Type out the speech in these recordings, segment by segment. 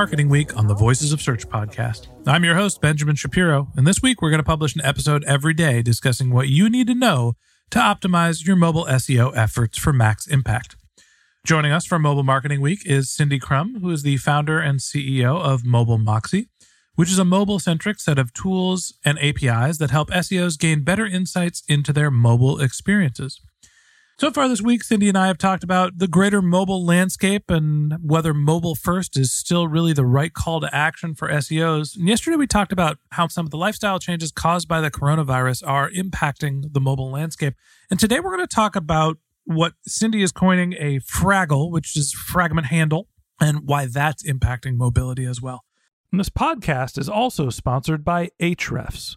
Week on the Voices of Search podcast. I'm your host, Benjamin Shapiro, and this week we're going to publish an episode every day discussing what you need to know to optimize your mobile SEO efforts for max impact. Joining us for Mobile Marketing Week is Cindy Krum, who is the founder and CEO of Mobile Moxie, which is a mobile centric set of tools and APIs that help SEOs gain better insights into their mobile experiences. So far this week, Cindy and I have talked about the greater mobile landscape and whether mobile first is still really the right call to action for SEOs. And yesterday, we talked about how some of the lifestyle changes caused by the coronavirus are impacting the mobile landscape. And today, we're going to talk about what Cindy is coining a Fraggle, which is fragment handle, and why that's impacting mobility as well. And this podcast is also sponsored by Ahrefs.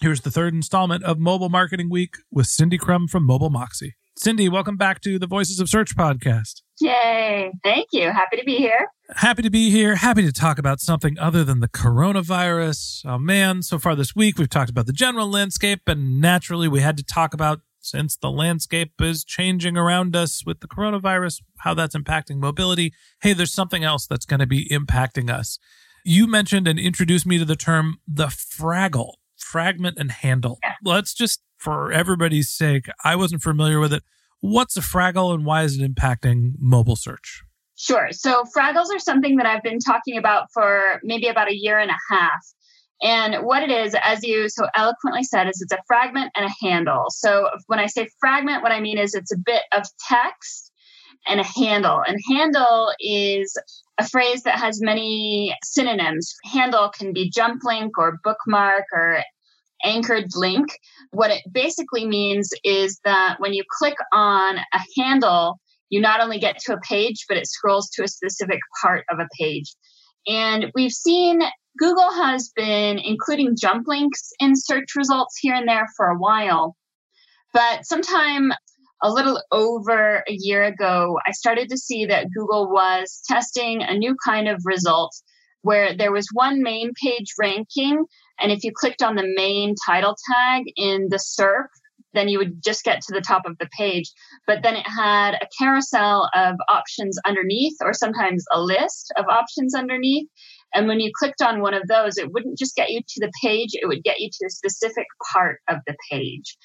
here's the third installment of Mobile Marketing Week with Cindy Krum from Mobile Moxie. Cindy, welcome back to the Voices of Search podcast. Yay. Thank you. Happy to be here. Happy to be here. Happy to talk about something other than the coronavirus. Oh man, so far this week we've talked about the general landscape, and naturally we had to talk about since the landscape is changing around us with the coronavirus, how that's impacting mobility. Hey, there's something else that's going to be impacting us. You mentioned and introduced me to the term the fraggle, fragment and handle. Yeah. Let's just, for everybody's sake, I wasn't familiar with it. What's a fraggle and why is it impacting mobile search? Sure. So, fraggles are something that I've been talking about for maybe about a year and a half. And what it is, as you so eloquently said, is it's a fragment and a handle. So, when I say fragment, what I mean is it's a bit of text and a handle. And handle is a phrase that has many synonyms. Handle can be jump link or bookmark or anchored link. What it basically means is that when you click on a handle, you not only get to a page, but it scrolls to a specific part of a page. And we've seen Google has been including jump links in search results here and there for a while. But sometime a little over a year ago, I started to see that Google was testing a new kind of result where there was one main page ranking. And if you clicked on the main title tag in the SERP, then you would just get to the top of the page. But then it had a carousel of options underneath, or sometimes a list of options underneath. And when you clicked on one of those, it wouldn't just get you to the page, it would get you to a specific part of the page.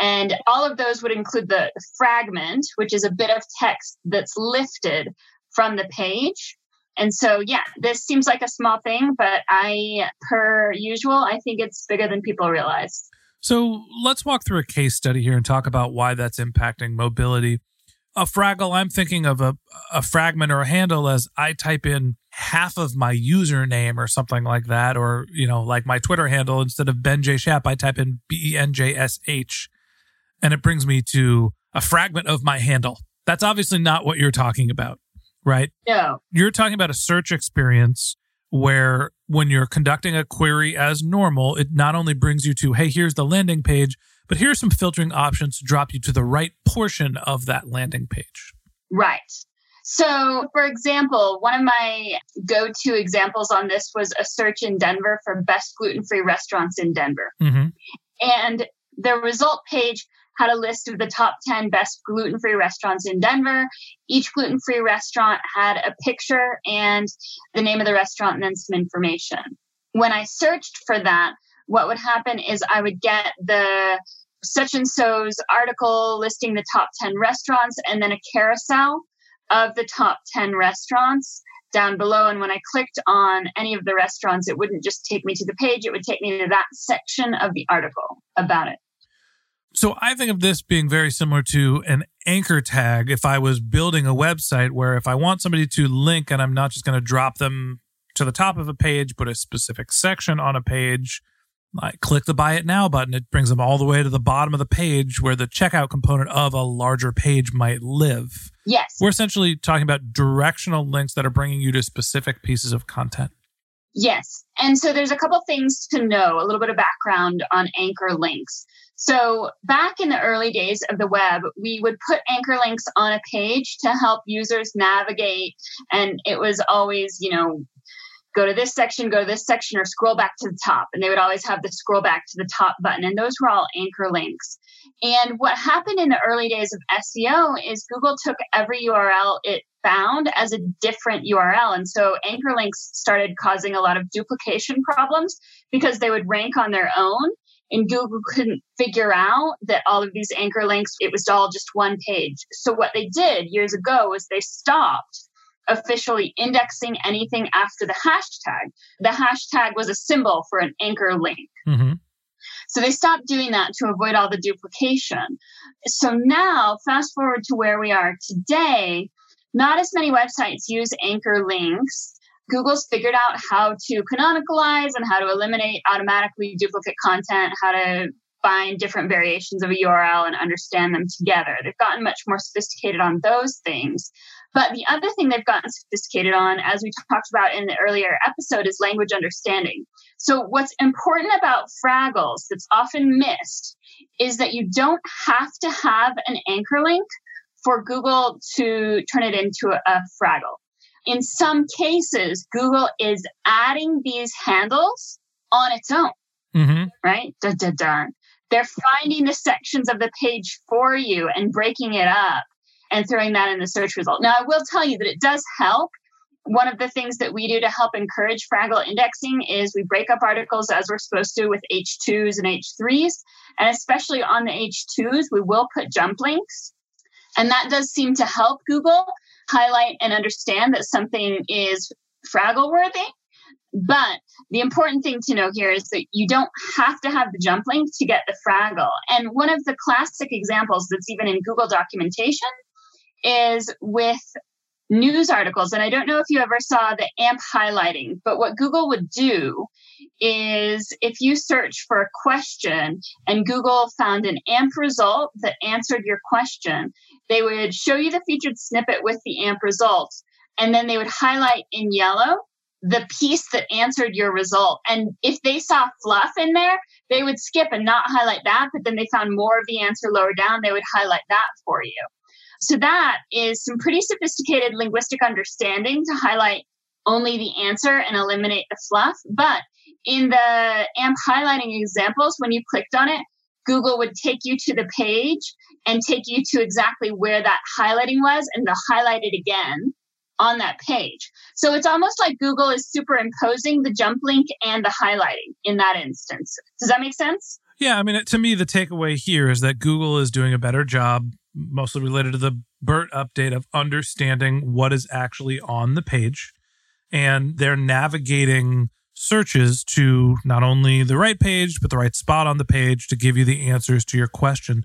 And all of those would include the fragment, which is a bit of text that's lifted from the page. And so, yeah, this seems like a small thing, but I, per usual, I think it's bigger than people realize. So let's walk through a case study here and talk about why that's impacting mobility. A Fraggle, I'm thinking of a, a fragment or a handle as I type in half of my username or something like that, or, you know, like my Twitter handle, instead of Ben J. Shap, I type in B E N J S H, and it brings me to a fragment of my handle. That's obviously not what you're talking about, right? Yeah. You're talking about a search experience where when you're conducting a query as normal, it not only brings you to, hey, here's the landing page, but here's some filtering options to drop you to the right portion of that landing page. Right. So, for example, one of my go to examples on this was a search in Denver for best gluten free restaurants in Denver. Mm-hmm. And the result page had a list of the top 10 best gluten free restaurants in Denver. Each gluten free restaurant had a picture and the name of the restaurant and then some information. When I searched for that, what would happen is I would get the such and so's article listing the top 10 restaurants and then a carousel of the top 10 restaurants down below. And when I clicked on any of the restaurants, it wouldn't just take me to the page, it would take me to that section of the article about it. So I think of this being very similar to an anchor tag if I was building a website where if I want somebody to link and I'm not just going to drop them to the top of a page, but a specific section on a page, I click the buy it now button. It brings them all the way to the bottom of the page where the checkout component of a larger page might live. Yes. We're essentially talking about directional links that are bringing you to specific pieces of content. Yes. And so there's a couple things to know, a little bit of background on anchor links. So back in the early days of the web, we would put anchor links on a page to help users navigate. And it was always, you know, go to this section, go to this section, or scroll back to the top. And they would always have the scroll back to the top button. And those were all anchor links. And what happened in the early days of SEO is Google took every URL it found as a different URL. And so anchor links started causing a lot of duplication problems because they would rank on their own. And Google couldn't figure out that all of these anchor links, it was all just one page. So what they did years ago was they stopped officially indexing anything after the hashtag. The hashtag was a symbol for an anchor link. Mm-hmm. So they stopped doing that to avoid all the duplication. So now, fast forward to where we are today, not as many websites use anchor links. Google's figured out how to canonicalize and how to eliminate automatically duplicate content, how to find different variations of a URL and understand them together. They've gotten much more sophisticated on those things. But the other thing they've gotten sophisticated on, as we talked about in the earlier episode, is language understanding. So, what's important about Fraggles that's often missed is that you don't have to have an anchor link for Google to turn it into a, a Fraggle. In some cases, Google is adding these handles on its own, Mm-hmm. right? Dun, dun, dun. They're finding the sections of the page for you and breaking it up and throwing that in the search result. Now, I will tell you that it does help. One of the things that we do to help encourage Fraggle indexing is we break up articles as we're supposed to with H2s and H3s. And especially on the H2s, we will put jump links. And that does seem to help Google highlight and understand that something is Fraggle worthy. But the important thing to know here is that you don't have to have the jump link to get the Fraggle. And one of the classic examples that's even in Google documentation is with news articles. And I don't know if you ever saw the AMP highlighting, but what Google would do is if you search for a question and Google found an AMP result that answered your question, they would show you the featured snippet with the AMP result. And then they would highlight in yellow the piece that answered your result. And if they saw fluff in there, they would skip and not highlight that. But then they found more of the answer lower down, they would highlight that for you. So that is some pretty sophisticated linguistic understanding to highlight only the answer and eliminate the fluff. But in the AMP highlighting examples, when you clicked on it, Google would take you to the page and take you to exactly where that highlighting was and they'll highlight it again on that page. So it's almost like Google is superimposing the jump link and the highlighting in that instance. Does that make sense? Yeah, I mean, to me, the takeaway here is that Google is doing a better job, mostly related to the BERT update, of understanding what is actually on the page. And they're navigating searches to not only the right page, but the right spot on the page to give you the answers to your question.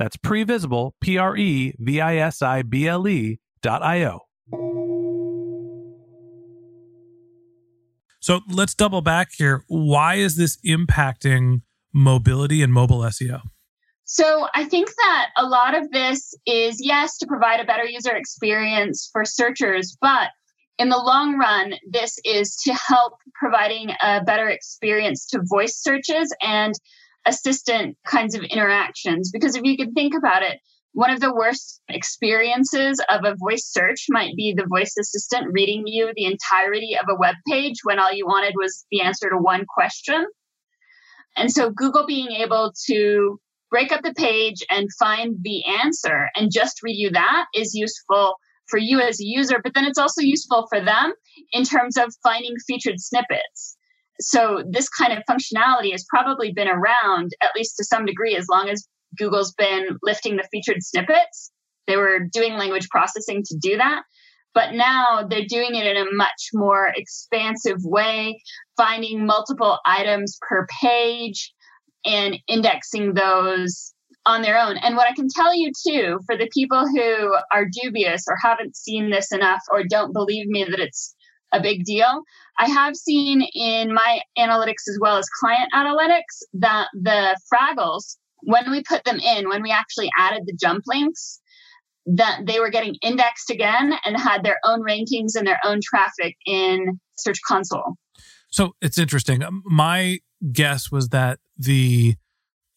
that's previsible, P R E V I S I B L E dot I O. So let's double back here. Why is this impacting mobility and mobile SEO? So I think that a lot of this is, yes, to provide a better user experience for searchers, but in the long run, this is to help providing a better experience to voice searches and assistant kinds of interactions. Because if you can think about it, one of the worst experiences of a voice search might be the voice assistant reading you the entirety of a web page when all you wanted was the answer to one question. And so Google being able to break up the page and find the answer and just read you that is useful for you as a user, but then it's also useful for them in terms of finding featured snippets so this kind of functionality has probably been around at least to some degree as long as Google's been lifting the featured snippets. They were doing language processing to do that. But now they're doing it in a much more expansive way, finding multiple items per page and indexing those on their own. And what I can tell you too, for the people who are dubious or haven't seen this enough or don't believe me that it's a big deal. I have seen in my analytics as well as client analytics that the Fraggles, when we put them in, when we actually added the jump links, that they were getting indexed again and had their own rankings and their own traffic in Search Console. So it's interesting. Um, my guess was that the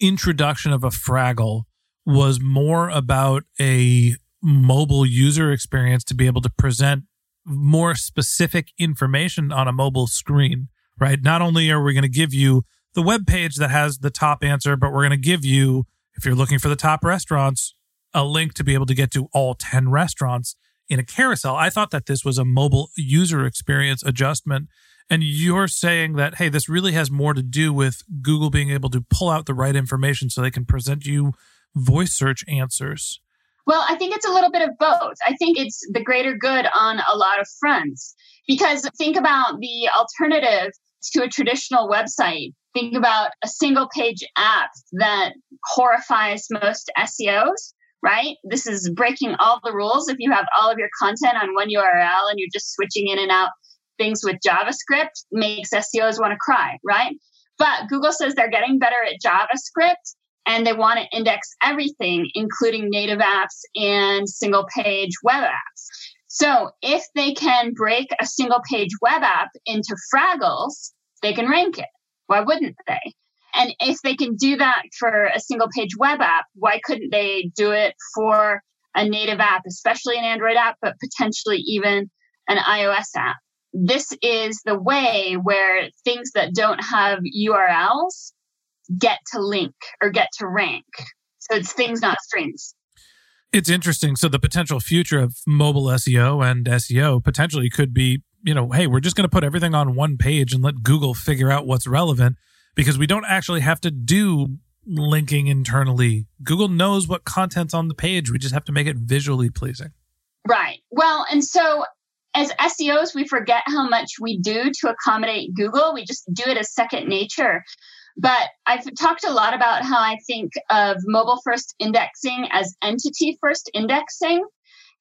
introduction of a Fraggle was more about a mobile user experience to be able to present more specific information on a mobile screen, right? Not only are we going to give you the web page that has the top answer, but we're going to give you, if you're looking for the top restaurants, a link to be able to get to all 10 restaurants in a carousel. I thought that this was a mobile user experience adjustment. And you're saying that, hey, this really has more to do with Google being able to pull out the right information so they can present you voice search answers. Well, I think it's a little bit of both. I think it's the greater good on a lot of fronts. Because think about the alternative to a traditional website. Think about a single page app that horrifies most SEOs, right? This is breaking all the rules. If you have all of your content on one URL and you're just switching in and out things with JavaScript, makes SEOs want to cry, right? But Google says they're getting better at JavaScript and they want to index everything, including native apps and single page web apps. So if they can break a single page web app into Fraggles, they can rank it. Why wouldn't they? And if they can do that for a single page web app, why couldn't they do it for a native app, especially an Android app, but potentially even an iOS app? This is the way where things that don't have URLs get to link or get to rank. So it's things, not strings. It's interesting. So the potential future of mobile SEO and SEO potentially could be, you know, hey, we're just going to put everything on one page and let Google figure out what's relevant because we don't actually have to do linking internally. Google knows what content's on the page. We just have to make it visually pleasing. Right. Well, and so as SEOs, we forget how much we do to accommodate Google. We just do it as second nature. But I've talked a lot about how I think of mobile first indexing as entity first indexing.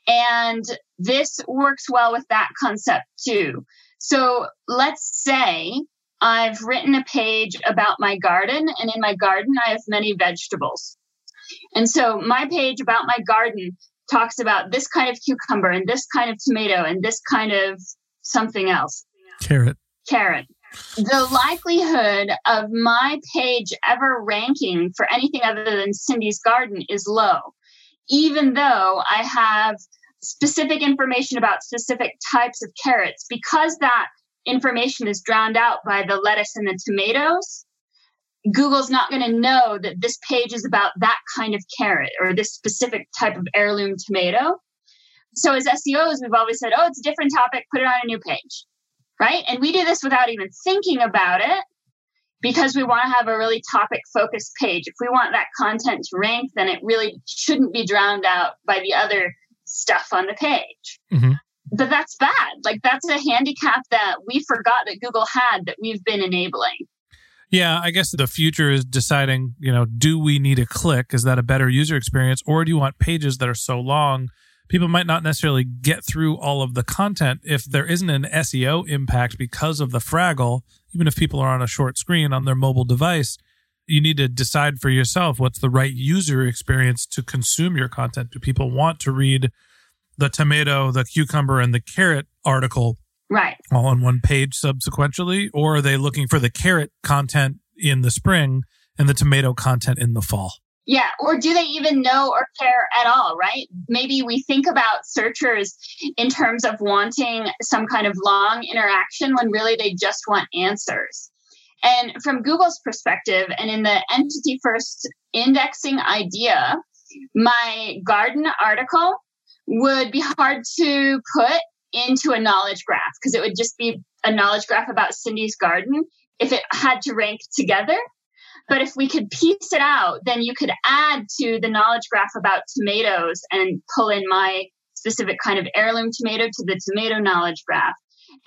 And this works well with that concept too. So let's say I've written a page about my garden, and in my garden, I have many vegetables. And so my page about my garden talks about this kind of cucumber and this kind of tomato and this kind of something else. Carrot. Carrot. The likelihood of my page ever ranking for anything other than Cindy's garden is low, even though I have specific information about specific types of carrots, because that information is drowned out by the lettuce and the tomatoes. Google's not going to know that this page is about that kind of carrot or this specific type of heirloom tomato. So, as SEOs, we've always said, oh, it's a different topic, put it on a new page, right? And we do this without even thinking about it because we want to have a really topic focused page. If we want that content to rank, then it really shouldn't be drowned out by the other stuff on the page. Mm-hmm. But that's bad. Like, that's a handicap that we forgot that Google had that we've been enabling. Yeah, I guess the future is deciding, you know, do we need a click? Is that a better user experience? Or do you want pages that are so long? People might not necessarily get through all of the content if there isn't an SEO impact because of the Fraggle. Even if people are on a short screen on their mobile device, you need to decide for yourself what's the right user experience to consume your content. Do people want to read the tomato, the cucumber, and the carrot article right all on one page subsequently or are they looking for the carrot content in the spring and the tomato content in the fall yeah or do they even know or care at all right maybe we think about searchers in terms of wanting some kind of long interaction when really they just want answers and from google's perspective and in the entity first indexing idea my garden article would be hard to put into a knowledge graph because it would just be a knowledge graph about Cindy's garden if it had to rank together. But if we could piece it out, then you could add to the knowledge graph about tomatoes and pull in my specific kind of heirloom tomato to the tomato knowledge graph.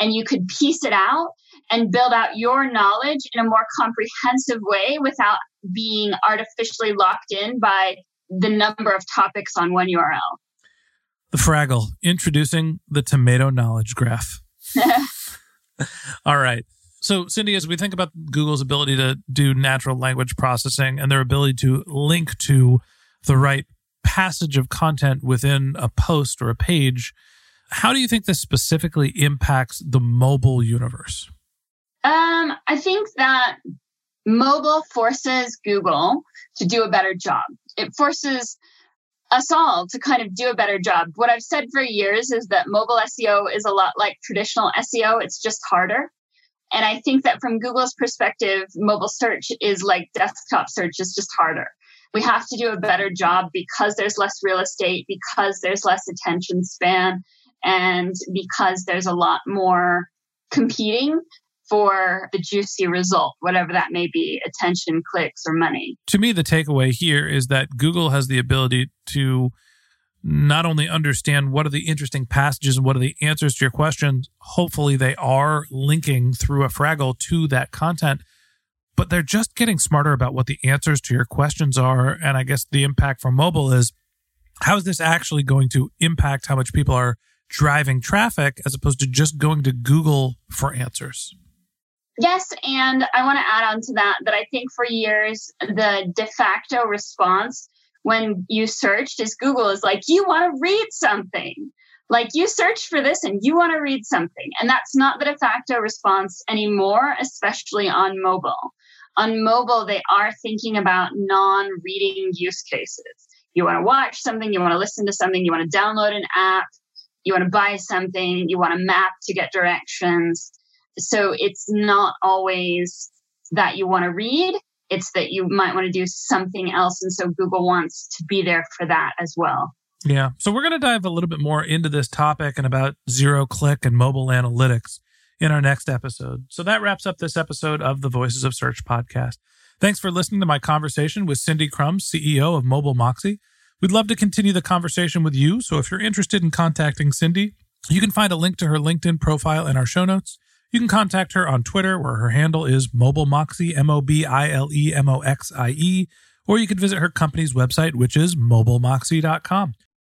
And you could piece it out and build out your knowledge in a more comprehensive way without being artificially locked in by the number of topics on one URL. The Fraggle, introducing the tomato knowledge graph. All right. So, Cindy, as we think about Google's ability to do natural language processing and their ability to link to the right passage of content within a post or a page, how do you think this specifically impacts the mobile universe? Um, I think that mobile forces Google to do a better job. It forces us all to kind of do a better job. What I've said for years is that mobile SEO is a lot like traditional SEO, it's just harder. And I think that from Google's perspective, mobile search is like desktop search, it's just harder. We have to do a better job because there's less real estate, because there's less attention span, and because there's a lot more competing for the juicy result, whatever that may be attention, clicks, or money. To me, the takeaway here is that Google has the ability to not only understand what are the interesting passages and what are the answers to your questions, hopefully they are linking through a Fraggle to that content, but they're just getting smarter about what the answers to your questions are. And I guess the impact for mobile is how is this actually going to impact how much people are driving traffic as opposed to just going to Google for answers? Yes, and I want to add on to that that I think for years the de facto response when you searched is Google is like, you want to read something. Like you search for this and you want to read something. And that's not the de facto response anymore, especially on mobile. On mobile, they are thinking about non reading use cases. You want to watch something, you want to listen to something, you want to download an app, you want to buy something, you want a map to get directions. So it's not always that you want to read, it's that you might want to do something else. And so Google wants to be there for that as well. Yeah. So we're going to dive a little bit more into this topic and about zero click and mobile analytics in our next episode. So that wraps up this episode of the Voices of Search podcast. Thanks for listening to my conversation with Cindy Krum, CEO of Mobile Moxie. We'd love to continue the conversation with you. So if you're interested in contacting Cindy, you can find a link to her LinkedIn profile in our show notes. You can contact her on Twitter, where her handle is Mobile Moxie, M O B I L E M O X I E, or you can visit her company's website, which is mobilemoxie.com.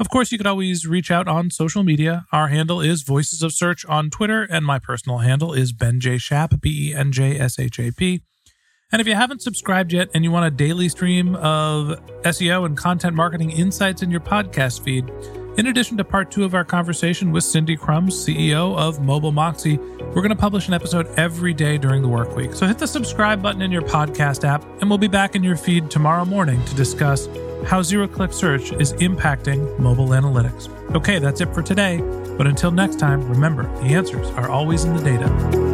Of course, you could always reach out on social media. Our handle is Voices of Search on Twitter, and my personal handle is Ben J. Shap, B E N J S H A P. And if you haven't subscribed yet and you want a daily stream of SEO and content marketing insights in your podcast feed, in addition to part two of our conversation with Cindy Crumbs, CEO of Mobile Moxie, we're going to publish an episode every day during the work week. So hit the subscribe button in your podcast app, and we'll be back in your feed tomorrow morning to discuss how zero click search is impacting mobile analytics. Okay, that's it for today. But until next time, remember the answers are always in the data.